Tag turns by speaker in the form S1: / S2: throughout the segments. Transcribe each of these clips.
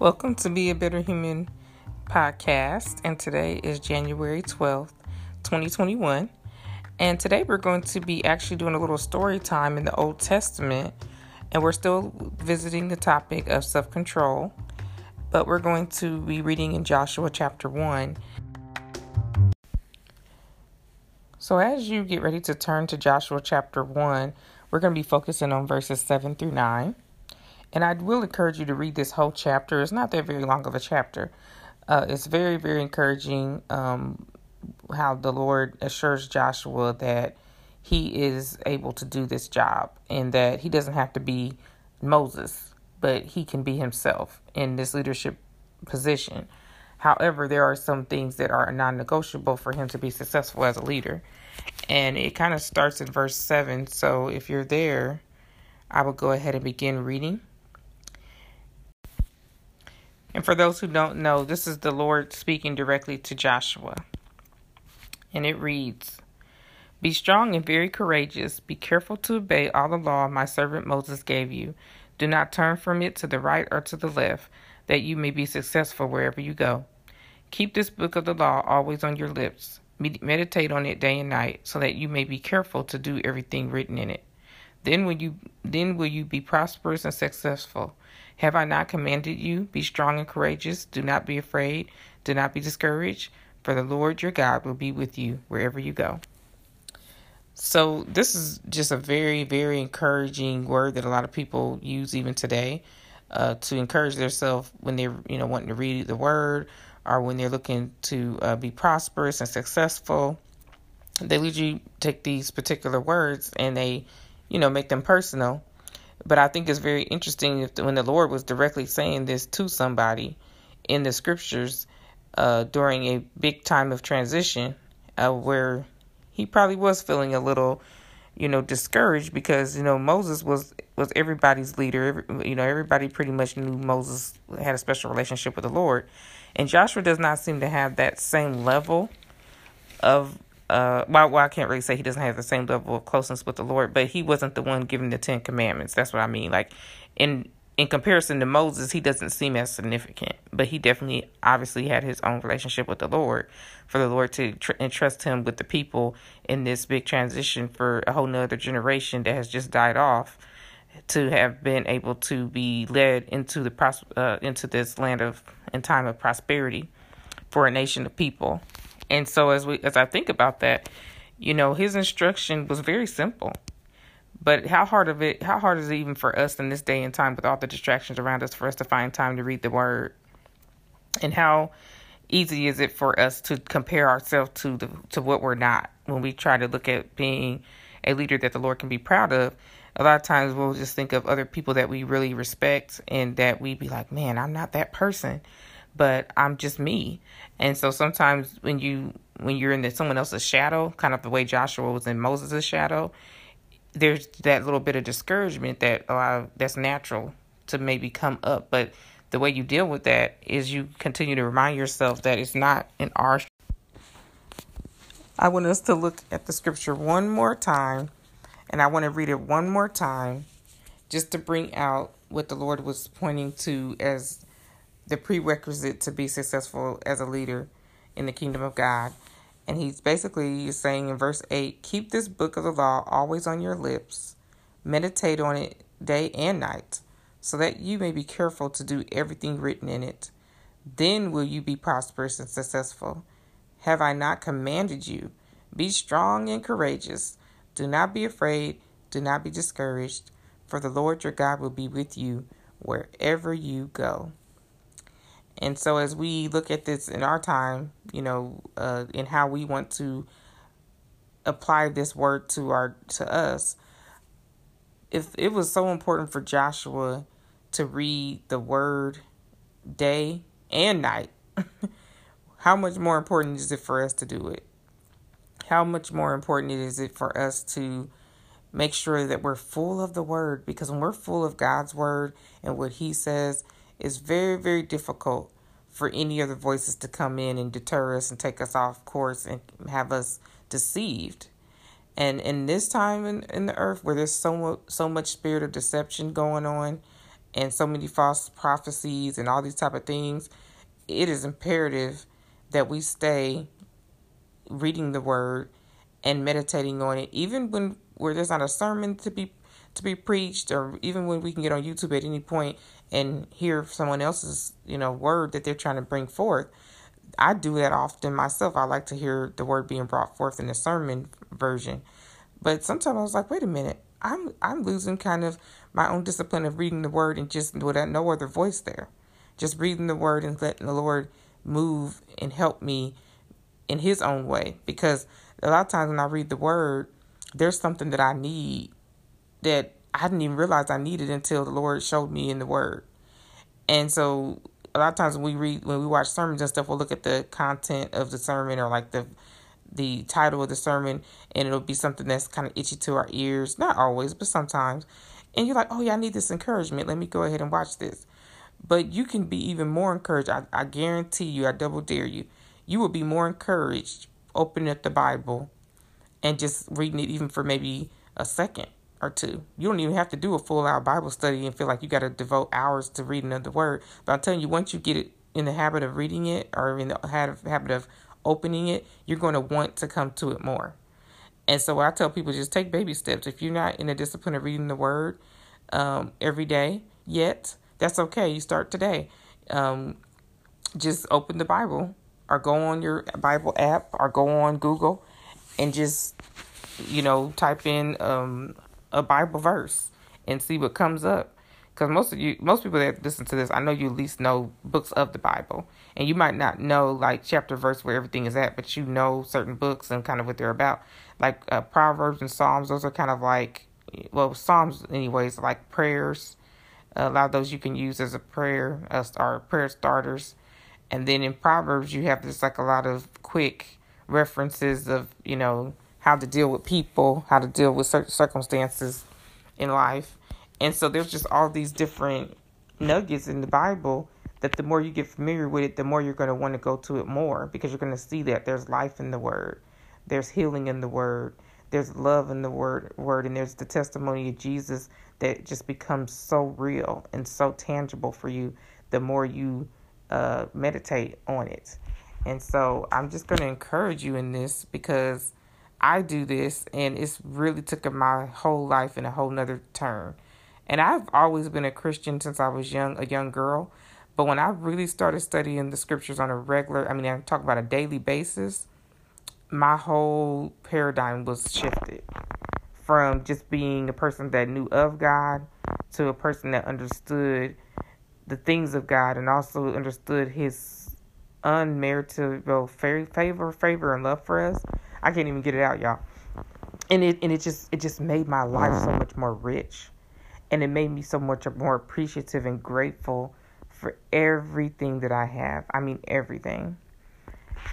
S1: Welcome to Be a Better Human podcast, and today is January 12th, 2021. And today we're going to be actually doing a little story time in the Old Testament, and we're still visiting the topic of self control, but we're going to be reading in Joshua chapter 1. So, as you get ready to turn to Joshua chapter 1, we're going to be focusing on verses 7 through 9. And I will encourage you to read this whole chapter. It's not that very long of a chapter. Uh, it's very, very encouraging um, how the Lord assures Joshua that he is able to do this job and that he doesn't have to be Moses, but he can be himself in this leadership position. However, there are some things that are non negotiable for him to be successful as a leader. And it kind of starts in verse 7. So if you're there, I will go ahead and begin reading. And for those who don't know, this is the Lord speaking directly to Joshua. And it reads Be strong and very courageous. Be careful to obey all the law my servant Moses gave you. Do not turn from it to the right or to the left, that you may be successful wherever you go. Keep this book of the law always on your lips. Meditate on it day and night, so that you may be careful to do everything written in it. Then will you then will you be prosperous and successful. Have I not commanded you? Be strong and courageous. Do not be afraid. Do not be discouraged, for the Lord your God will be with you wherever you go. So, this is just a very, very encouraging word that a lot of people use even today uh, to encourage themselves when they're, you know, wanting to read the word or when they're looking to uh, be prosperous and successful. They usually take these particular words and they, you know, make them personal but I think it's very interesting if when the Lord was directly saying this to somebody in the scriptures uh, during a big time of transition, uh, where he probably was feeling a little, you know, discouraged because you know Moses was was everybody's leader. Every, you know, everybody pretty much knew Moses had a special relationship with the Lord, and Joshua does not seem to have that same level of uh well, well, I can't really say he doesn't have the same level of closeness with the Lord, but he wasn't the one giving the Ten Commandments. That's what I mean. Like in in comparison to Moses, he doesn't seem as significant, but he definitely obviously had his own relationship with the Lord. For the Lord to tr- entrust him with the people in this big transition for a whole nother generation that has just died off, to have been able to be led into the pros- uh, into this land of in time of prosperity for a nation of people. And so as we as I think about that, you know, his instruction was very simple. But how hard of it how hard is it even for us in this day and time with all the distractions around us for us to find time to read the word? And how easy is it for us to compare ourselves to the to what we're not when we try to look at being a leader that the Lord can be proud of? A lot of times we'll just think of other people that we really respect and that we'd be like, man, I'm not that person but I'm just me. And so sometimes when you when you're in the, someone else's shadow, kind of the way Joshua was in Moses' shadow, there's that little bit of discouragement that uh, that's natural to maybe come up. But the way you deal with that is you continue to remind yourself that it's not in our. I want us to look at the scripture one more time, and I want to read it one more time, just to bring out what the Lord was pointing to as the prerequisite to be successful as a leader in the kingdom of God. And he's basically saying in verse 8 keep this book of the law always on your lips, meditate on it day and night, so that you may be careful to do everything written in it. Then will you be prosperous and successful. Have I not commanded you? Be strong and courageous. Do not be afraid. Do not be discouraged, for the Lord your God will be with you wherever you go. And so, as we look at this in our time, you know, uh, in how we want to apply this word to our to us, if it was so important for Joshua to read the word day and night, how much more important is it for us to do it? How much more important is it for us to make sure that we're full of the word? Because when we're full of God's word and what He says, it's very, very difficult for any other voices to come in and deter us and take us off course and have us deceived. And in this time in, in the earth where there's so much, so much spirit of deception going on, and so many false prophecies and all these type of things, it is imperative that we stay reading the word and meditating on it, even when where there's not a sermon to be to be preached, or even when we can get on YouTube at any point and hear someone else's you know word that they're trying to bring forth. I do that often myself. I like to hear the word being brought forth in the sermon version. But sometimes I was like, wait a minute, I'm I'm losing kind of my own discipline of reading the word and just without no other voice there. Just reading the word and letting the Lord move and help me in his own way. Because a lot of times when I read the word, there's something that I need that I didn't even realize I needed until the Lord showed me in the word. And so a lot of times when we read when we watch sermons and stuff, we'll look at the content of the sermon or like the the title of the sermon and it'll be something that's kind of itchy to our ears. Not always, but sometimes. And you're like, oh yeah, I need this encouragement. Let me go ahead and watch this. But you can be even more encouraged. I, I guarantee you, I double dare you. You will be more encouraged opening up the Bible and just reading it even for maybe a second or two. You don't even have to do a full out Bible study and feel like you got to devote hours to reading of the Word. But I'm telling you, once you get it in the habit of reading it or in the habit of opening it, you're going to want to come to it more. And so I tell people just take baby steps. If you're not in a discipline of reading the word um, every day yet, that's okay. You start today. Um, just open the Bible or go on your Bible app or go on Google and just, you know, type in um, a Bible verse and see what comes up because most of you, most people that listen to this, I know you at least know books of the Bible, and you might not know like chapter verse where everything is at, but you know certain books and kind of what they're about. Like uh, Proverbs and Psalms, those are kind of like, well, Psalms anyways, like prayers. a lot of those you can use as a prayer, as our prayer starters, and then in Proverbs you have just like a lot of quick references of you know how to deal with people, how to deal with certain circumstances in life and so there's just all these different nuggets in the Bible that the more you get familiar with it, the more you're going to want to go to it more because you're going to see that there's life in the word. There's healing in the word. There's love in the word word and there's the testimony of Jesus that just becomes so real and so tangible for you the more you uh, meditate on it. And so I'm just going to encourage you in this because I do this and it's really took my whole life in a whole nother turn. And I've always been a Christian since I was young, a young girl. But when I really started studying the scriptures on a regular, I mean, I talk about a daily basis, my whole paradigm was shifted from just being a person that knew of God to a person that understood the things of God and also understood His unmerited favor, favor, and love for us. I can't even get it out, y'all. And it and it just it just made my life so much more rich and it made me so much more appreciative and grateful for everything that I have. I mean, everything.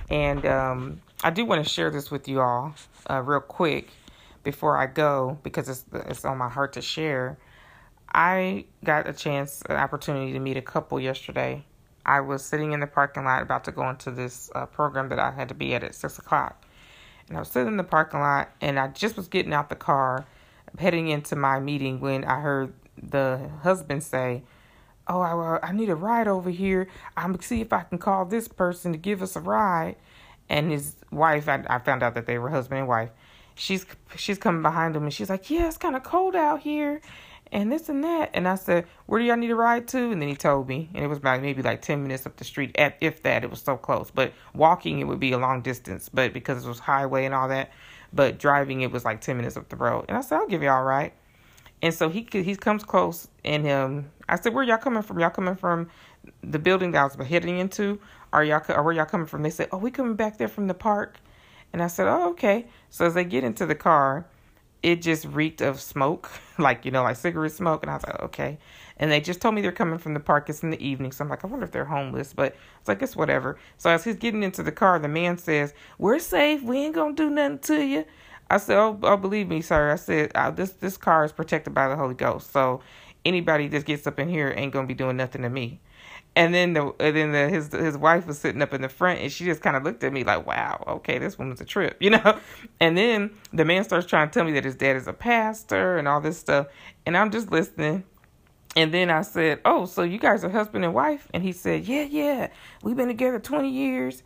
S1: And um, I do want to share this with you all uh, real quick before I go because it's it's on my heart to share. I got a chance, an opportunity to meet a couple yesterday. I was sitting in the parking lot about to go into this uh, program that I had to be at at six o'clock, and I was sitting in the parking lot, and I just was getting out the car heading into my meeting when I heard the husband say, "Oh, I, I need a ride over here. I'm gonna see if I can call this person to give us a ride." And his wife, I, I found out that they were husband and wife. She's she's coming behind him and she's like, "Yeah, it's kind of cold out here." And this and that. And I said, Where do y'all need a ride to? And then he told me. And it was about maybe like 10 minutes up the street, at, if that. It was so close. But walking, it would be a long distance. But because it was highway and all that, but driving it was like 10 minutes up the road. And I said, I'll give you all right. And so he he comes close and um I said, Where y'all coming from? Y'all coming from the building that I was heading into? Are y'all or where y'all coming from? They said, Oh, we coming back there from the park. And I said, Oh, okay. So as they get into the car, it just reeked of smoke, like, you know, like cigarette smoke. And I was like, okay. And they just told me they're coming from the park. It's in the evening. So I'm like, I wonder if they're homeless. But it's like, it's whatever. So as he's getting into the car, the man says, We're safe. We ain't going to do nothing to you. I said, oh, oh, believe me, sir. I said, uh, this this car is protected by the Holy Ghost. So anybody that gets up in here ain't going to be doing nothing to me. And then the and then the, his his wife was sitting up in the front, and she just kind of looked at me like, "Wow, okay, this woman's a trip," you know. And then the man starts trying to tell me that his dad is a pastor and all this stuff, and I'm just listening. And then I said, "Oh, so you guys are husband and wife?" And he said, "Yeah, yeah. We've been together 20 years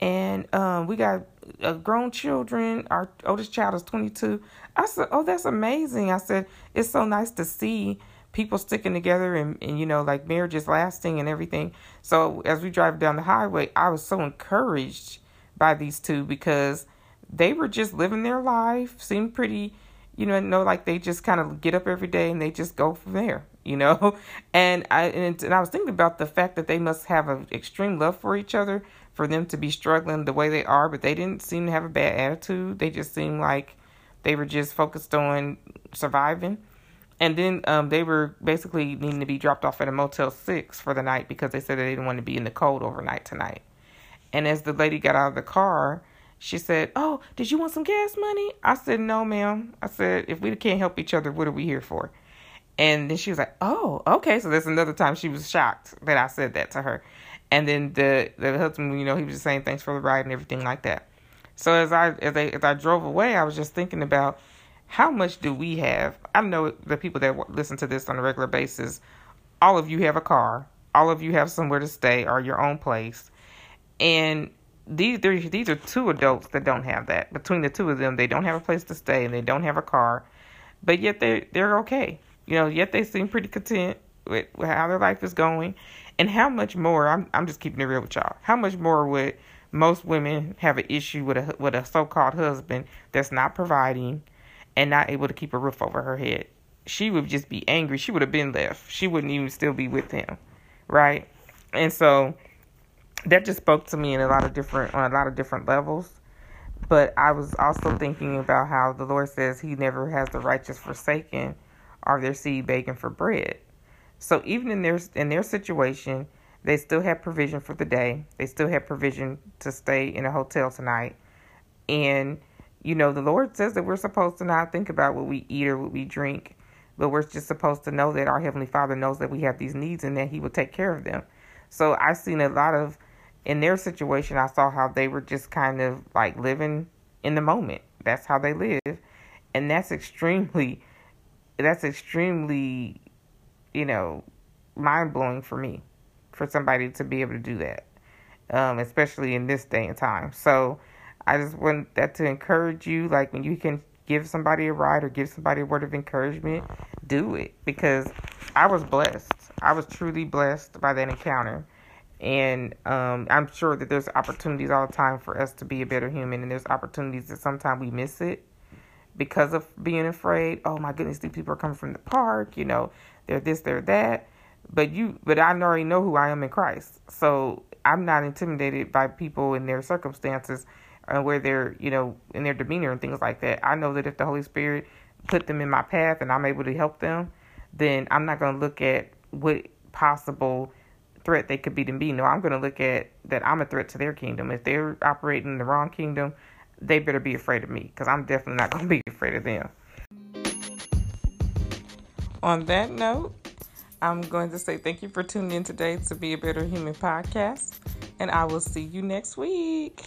S1: and um, we got uh, grown children. Our oldest child is 22." I said, "Oh, that's amazing." I said, "It's so nice to see people sticking together and, and you know, like marriages lasting and everything." So, as we drive down the highway, I was so encouraged by these two because they were just living their life, seemed pretty you know, know like they just kind of get up every day and they just go from there, you know. And I and, and I was thinking about the fact that they must have an extreme love for each other for them to be struggling the way they are, but they didn't seem to have a bad attitude. They just seemed like they were just focused on surviving. And then um, they were basically needing to be dropped off at a Motel 6 for the night because they said they didn't want to be in the cold overnight tonight. And as the lady got out of the car, she said, Oh, did you want some gas money? I said, No, ma'am. I said, If we can't help each other, what are we here for? And then she was like, Oh, okay. So that's another time she was shocked that I said that to her. And then the the husband, you know, he was just saying thanks for the ride and everything like that. So as I as I as I drove away, I was just thinking about how much do we have? I know the people that listen to this on a regular basis, all of you have a car, all of you have somewhere to stay or your own place, and these these are two adults that don't have that. Between the two of them, they don't have a place to stay and they don't have a car, but yet they they're okay. You know, yet they seem pretty content with, with how their life is going, and how much more. I'm I'm just keeping it real with y'all. How much more would most women have an issue with a with a so-called husband that's not providing and not able to keep a roof over her head? She would just be angry. She would have been left. She wouldn't even still be with him, right? And so that just spoke to me in a lot of different on a lot of different levels. But I was also thinking about how the Lord says He never has the righteous forsaken or their seed begging for bread. So even in their in their situation, they still have provision for the day. They still have provision to stay in a hotel tonight. And you know, the Lord says that we're supposed to not think about what we eat or what we drink, but we're just supposed to know that our Heavenly Father knows that we have these needs and that He will take care of them. So I've seen a lot of in their situation, I saw how they were just kind of like living in the moment. That's how they live. And that's extremely, that's extremely, you know, mind blowing for me, for somebody to be able to do that, um, especially in this day and time. So I just want that to encourage you. Like when you can give somebody a ride or give somebody a word of encouragement, do it because I was blessed. I was truly blessed by that encounter. And um, I'm sure that there's opportunities all the time for us to be a better human, and there's opportunities that sometimes we miss it because of being afraid. Oh my goodness, these people are coming from the park. You know, they're this, they're that. But you, but I already know who I am in Christ, so I'm not intimidated by people and their circumstances and where they're, you know, in their demeanor and things like that. I know that if the Holy Spirit put them in my path and I'm able to help them, then I'm not going to look at what possible threat they could be to me. No, I'm going to look at that I'm a threat to their kingdom. If they're operating in the wrong kingdom, they better be afraid of me because I'm definitely not going to be afraid of them. On that note, I'm going to say thank you for tuning in today to Be a Better Human podcast, and I will see you next week.